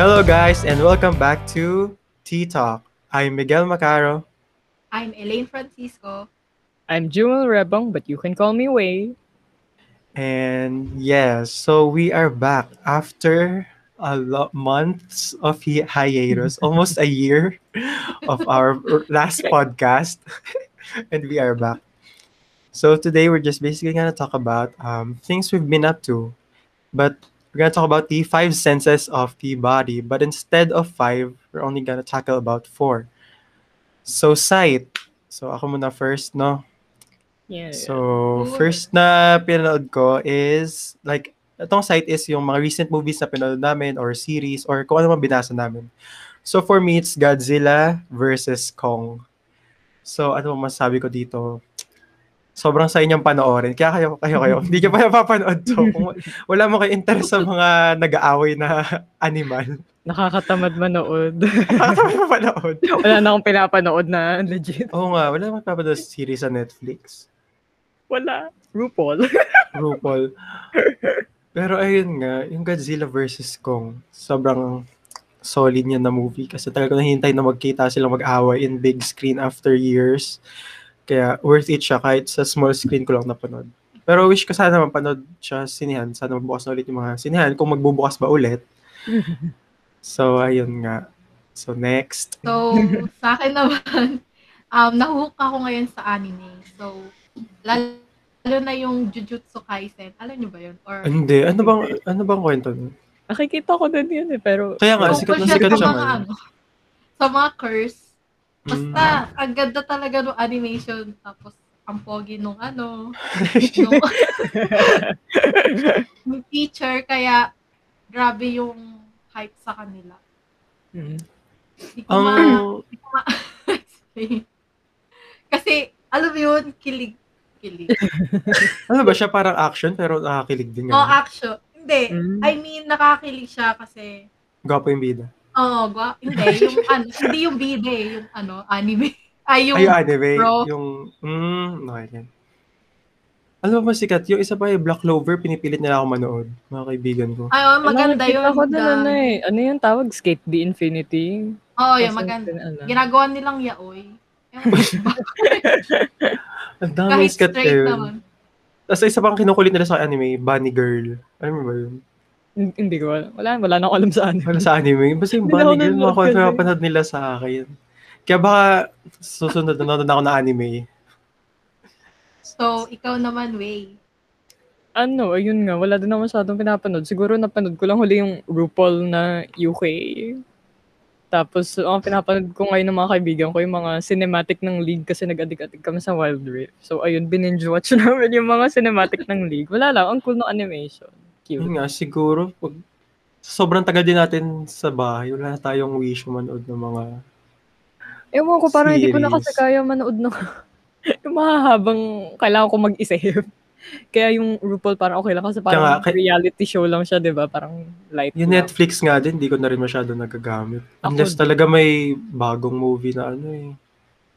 Hello, guys, and welcome back to Tea Talk. I'm Miguel Macaro. I'm Elaine Francisco. I'm Jewel Rebong, but you can call me Way. And yes, so we are back after a lot months of hi- hiatus, almost a year of our last podcast, and we are back. So today we're just basically gonna talk about um, things we've been up to, but we're gonna talk about the five senses of the body. But instead of five, we're only gonna tackle about four. So sight. So ako muna first, no? Yeah. So, Good. first na pinanood ko is, like, itong site is yung mga recent movies na pinanood namin or series or kung ano man binasa namin. So, for me, it's Godzilla versus Kong. So, ano masasabi ko dito? Sobrang sa inyong panoorin. Kaya kayo, kayo, kayo, hindi nyo pa napapanood to. Kung wala mo kayo interest sa mga nag-aaway na animal. Nakakatamad manood. Nakakatawa mapanood. Wala na akong pinapanood na legit. Oo nga, wala papanood sa series sa Netflix. Wala. RuPaul. RuPaul. Pero ayun nga, yung Godzilla versus Kong, sobrang solid niya na movie kasi talaga nahihintay na magkita silang mag-away in big screen after years. Kaya worth it siya kahit sa small screen ko lang napanood. Pero wish ko sana mapanood siya sa sinihan. Sana magbukas na ulit yung mga sinihan kung magbubukas ba ulit. So, ayun nga. So, next. So, sa akin naman, um, nahook ako ngayon sa anime. So, lalo, lalo na yung Jujutsu Kaisen. Alam niyo ba yun? Or, Hindi. Ano bang, ano bang kwento nun? Nakikita ko din yun eh, pero... Kaya nga, sikat na siya sikat sa siya mga, ano, sa mga curse. Mm. Basta, ang ganda talaga ng animation. Tapos, ang pogi nung ano, nung, nung teacher. Kaya, grabe yung hype sa kanila. Mm. Hindi ko Ang, ma- Kasi, alam mo yun, kilig. Kilig. ano ba siya? Parang action pero nakakilig din Oh, nga. action. Hindi. Mm. I mean, nakakilig siya kasi, Gwapo yung bida. Oh, gwa, hindi, yung, ano, hindi yung bide, yung, ano, anime. Ay, yung, Ay, yung anime. bro. Yung, mm, okay yan. Alam mo ba sikat? Yung isa pa yung Black Clover, pinipilit nila ako manood. Mga kaibigan ko. ay, oh, maganda yun. ko din ano eh. Ano yung tawag? Skate the Infinity? Oo, oh, yung maganda. ano. Ginagawa nilang yaoy. Ang dami Kahit sikat straight yun. naman. Tapos isa pang kinukulit nila sa anime, Bunny Girl. Alam mo ba yun? Hin- Hindi ko alam. Wala, wala na ako alam sa ano. Wala sa anime. Basta yung Bunny Girl, mga kasi. pinapanood nila sa akin. Kaya baka susunod na nanonood ako na anime. So, ikaw naman, Way. Ano, ayun nga. Wala din ako masyadong pinapanood. Siguro napanood ko lang huli yung RuPaul na UK. Tapos, ang pinapanood ko ngayon ng mga kaibigan ko, yung mga cinematic ng League kasi nag-adik-adik kami sa Wild Rift. So, ayun, binge watch namin yung mga cinematic ng League. Wala lang, ang cool ng animation. Cute. Yun nga, siguro, pag sobrang tagal din natin sa bahay, wala na tayong wish manood ng mga Ewan ko, parang hindi ko na kasi Series. kaya manood ng yung mahahabang kailangan ko mag-isip. Kaya yung RuPaul parang okay lang kasi parang nga, kay- reality show lang siya, di ba? Parang light Yung lang. Netflix nga din, di ko na rin masyado nagagamit. Ako Unless din. talaga may bagong movie na ano eh.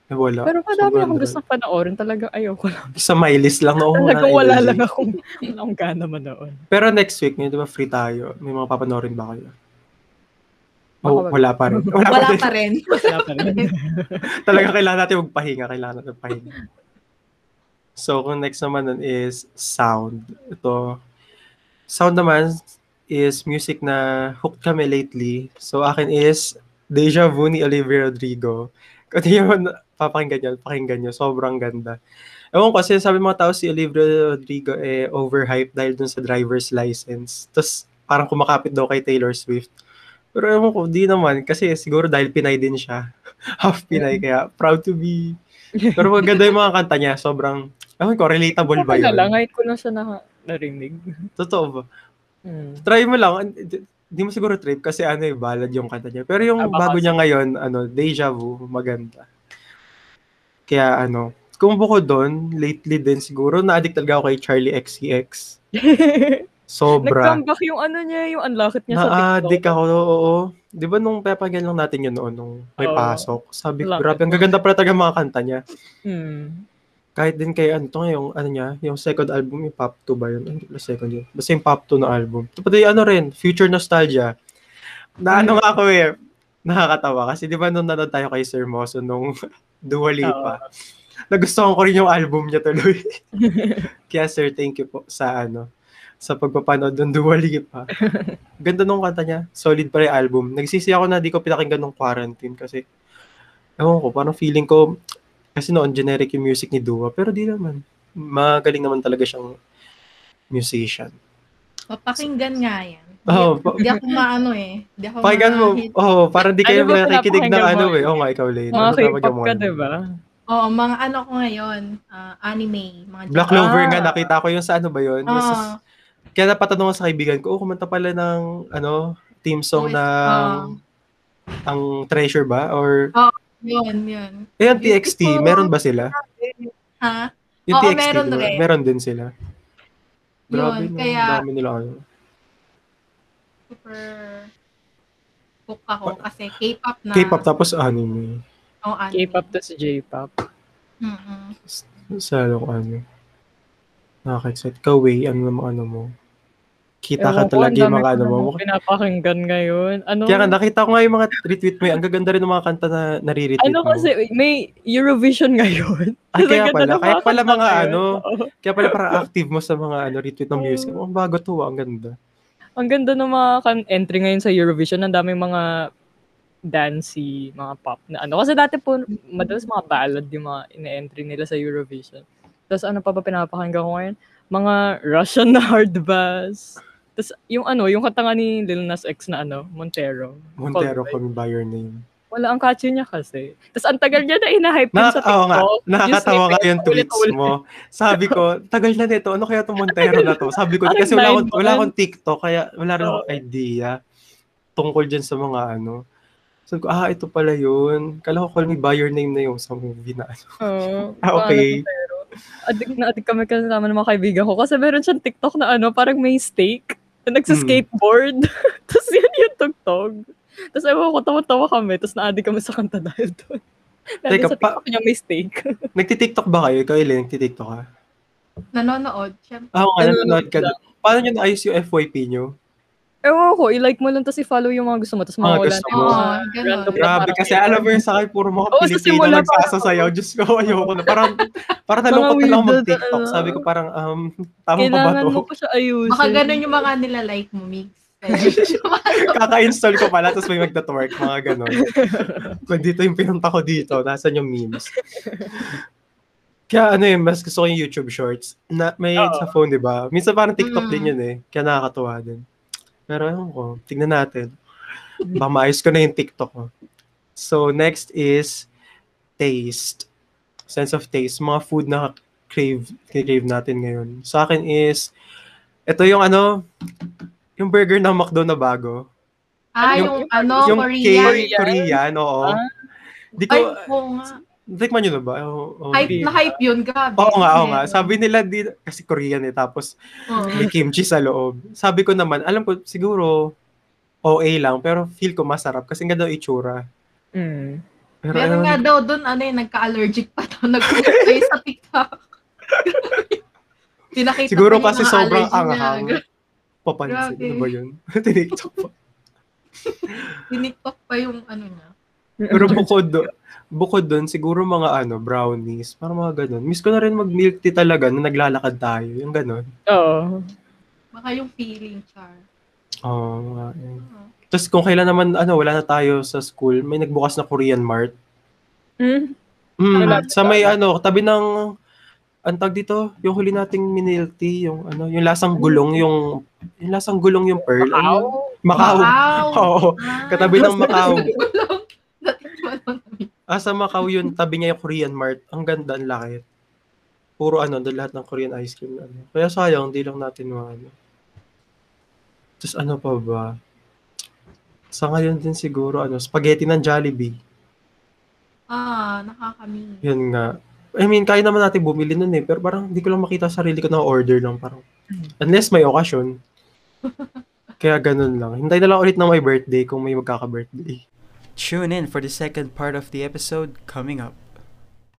Wala. Pero madami akong gusto panoorin. Talaga ayoko lang. Sa my list lang na Talagang wala lang akong, wala akong gana manood. Pero next week, ngayon di ba free tayo? May mga papanoorin ba kayo? Oh, wala pa rin. Wala, Wala pa rin. pa rin. Wala pa rin. Talaga kailangan natin magpahinga. Kailangan natin magpahinga. So, kung next naman nun is sound. Ito. Sound naman is music na hooked kami lately. So, akin is Deja Vu ni Olivia Rodrigo. Di mo papakinggan nyo, pakinggan nyo. Sobrang ganda. Ewan ko, kasi sabi mga tao si Olivia Rodrigo eh overhyped dahil dun sa driver's license. Tapos parang kumakapit daw kay Taylor Swift. Pero ewan ko, di naman. Kasi siguro dahil Pinay din siya. Half Pinay, kaya proud to be. Pero maganda yung mga kanta niya. Sobrang, ewan ko, relatable ba yun? lang, kahit ko na siya na, narinig. Totoo ba? Hmm. Try mo lang. Di- Di mo siguro trip kasi ano eh, ballad yung kanta niya. Pero yung Ah, bago niya ngayon, ano, Deja Vu, maganda. Kaya ano, kung bukod doon, lately din siguro, na-addict talaga ako kay Charlie XCX. Sobra. Nag-comeback yung ano niya, yung unlocked niya sa TikTok. Na-addict ako, oo. Di ba nung pepagyan lang natin yun noon, nung may Oo. pasok. Sabi ko, grabe, ang gaganda pala talaga mga kanta niya. Hmm. Kahit din kay ano yung ano niya, yung second album, yung Pop 2 ba yun? Pala second yun. Basta yung Pop 2 na album. Ito pati ano rin, Future Nostalgia. Na ano nga ako eh, nakakatawa. Kasi di ba nung nanood tayo kay Sir Moso nung Dua Lipa, nagustuhan ko rin yung album niya tuloy. Kaya sir, thank you po sa ano, sa pagpapanood ng Dua Lipa. Ganda nung kanta niya. Solid pa rin album. Nagsisi ako na di ko pinakinggan nung quarantine kasi ewan ko, parang feeling ko kasi noon generic yung music ni Dua pero di naman. Magaling naman talaga siyang musician. Papakinggan nga yan. Oo, Hindi ako maano eh. Hindi ako Pakinggan mo. Oh, parang di kayo Ano ba nakikinig ng ano eh. Oo nga, ikaw, Lane. Mga Ano K-pop ka, diba? Oo, mga ano ko ngayon, ah, anime, mga Black Clover Ah. nga, nakita ko yung sa ano ba yun? Yung sa- Ah, kaya napatanong ko sa kaibigan ko, oh, kumanta pala ng, ano, team song OST, ng, ang Treasure ba? Or, yun, yun. eh, yung TXT, meron ba sila? Ha? Yung Oo, TXT, meron diba? meron din sila. Grabe, Yun, kaya- dami nila ano. Super hook ako kasi K-pop na. K-pop tapos anime. Oh, anime. K-pop tas J-pop. Mm-mm. Sa ano, ano. Nakaka-excite. Ikaw, Way, ano naman ano mo? Kita ka Ewan talaga ang yung mga ano mo. pinapakinggan ngayon. Ano, Kaya nga, nakita ko nga yung mga retweet mo. eh. Ang gaganda rin ng mga kanta na nare-retweet ano mo. kasi, may Eurovision ngayon. Ay, Ang kaya pala. Kaya pala mga ngayon. ano, kaya pala parang active mo sa mga ano, retweet ng music. Oh, bago to, ah. ang ganda. Ang ganda ng mga kan- entry ngayon sa Eurovision. Ang daming mga dancey, mga pop na ano. Kasi dati po, madalas mga ballad yung mga ine-entry nila sa Eurovision. Tapos ano pa ba pinapakinggan ko ngayon? Mga Russian na hard bass. Tapos yung ano, yung kanta nga ni Lil Nas X na ano, Montero. Montero, call by your name. Wala ang catchy niya kasi. Tapos ang tagal niya na inahype Na, sa oo nga, TikTok. nakakatawa nga yung tweets ulit-ulit. mo. Sabi ko, tagal na nito, ano kaya itong Montero na to? Sabi ko, kasi wala akong, wala akong TikTok, kaya wala rin akong idea tungkol dyan sa mga ano. Sabi ko, ah, ito pala yun. Kala ko call me by your name na yung sa movie na ano. Oo. Ah, okay. Pero, adik na adik kami kasama ng mga kaibigan ko kasi meron siyang TikTok na ano, parang may steak na nagsa-skateboard. Tapos yun yung tugtog. Tapos ewan ko, tawa-tawa kami. Tapos na-addict kami sa kanta dahil doon. Dahil Teka, sa TikTok niya may steak. Nagtitiktok ba kayo? Ikaw, Ellen, nagtitiktok ka? Nanonood. Siyempre. Ah, Ano, nanonood ka. lang. Paano nyo naayos yung FYP nyo? Ewan ko, i-like mo lang tapos i-follow yung mga gusto mo. Tapos Mga mawala gusto na mo. ganun. Grabe, kasi alam mo yung sa akin, puro mga Oo, sa Pilipino simula pa. nagsasasayaw. Diyos ko, ayoko na. Parang, parang nalungkot na lang weirdo mag-TikTok. na- Sabi ko parang, um, tama pa ba Kailangan to? mo pa siya ayusin. Baka ganun yung mga nila-like mo, Mix. Kaka-install ko pala, tapos may magta-twerk, mga ganon. Kung dito yung pinunta ko dito, nasan yung memes. Kaya ano yun, mas gusto ko yung YouTube Shorts. Na, may Oo. sa phone, di ba? Minsan parang TikTok Mm. din yun eh. Kaya nakakatuwa din. Pero ewan ko, tignan natin. Baka maayos ko na yung TikTok ko. So, next is taste. Sense of taste. Mga food na crave, crave natin ngayon. Sa akin is, ito yung ano, yung burger ng McDo na bago. Ah, Yung- yung, ano, yung Korean. K- Korean, oo. Ah. Di ko, Ay, oo nga. Tikman nyo na ba? Oo, oo. Hype na hype yun, grabe. Oo nga, oo nga. Sabi nila, di, kasi Korean eh, tapos Oo. may kimchi sa loob. Sabi ko naman, alam ko, siguro, OA lang, pero feel ko masarap kasi nga daw itsura. Mm. Pero Meron nga daw doon, ano yung nagka-allergic pa daw. Nag-post kayo sa TikTok. Pinakita siguro pa kasi sobrang allergy niya. anghang. Papansin, Grabe. ano ba yun? Tiniktok pa. Tiniktok pa yung ano niya. Pero bukod do, bukod doon, siguro mga ano, brownies, parang mga ganun. Miss ko na rin mag-milk tea talaga na naglalakad tayo, yung ganun. Oo. Baka yung feeling, Char. Oo, nga, eh. Tapos kung kailan naman, ano, wala na tayo sa school, may nagbukas na Korean Mart. Mm. Mm, Wala sa may ano, tabi ng ang tag dito, yung huli nating minilty, yung ano, yung lasang gulong, yung yung lasang gulong yung pearl. Ano yun? Macau. Wow! Oo. Ah, Katabi ng Macau. Ah, sa Macau yun, tabi niya yung Korean Mart. Ang ganda, ang laki. Puro ano, doon lahat ng Korean ice cream. Ano. Kaya sayang, di lang natin mga ano. Tapos ano pa ba? Sa ngayon din siguro, ano, spaghetti ng Jollibee. Ah, nakakami. Yun nga. I mean, kaya naman natin bumili nun eh. Pero parang hindi ko lang makita sa sarili ko na order lang. Parang, unless may okasyon. Kaya ganun lang. Hintay na lang ulit na may birthday kung may magkaka-birthday. Tune in for the second part of the episode coming up.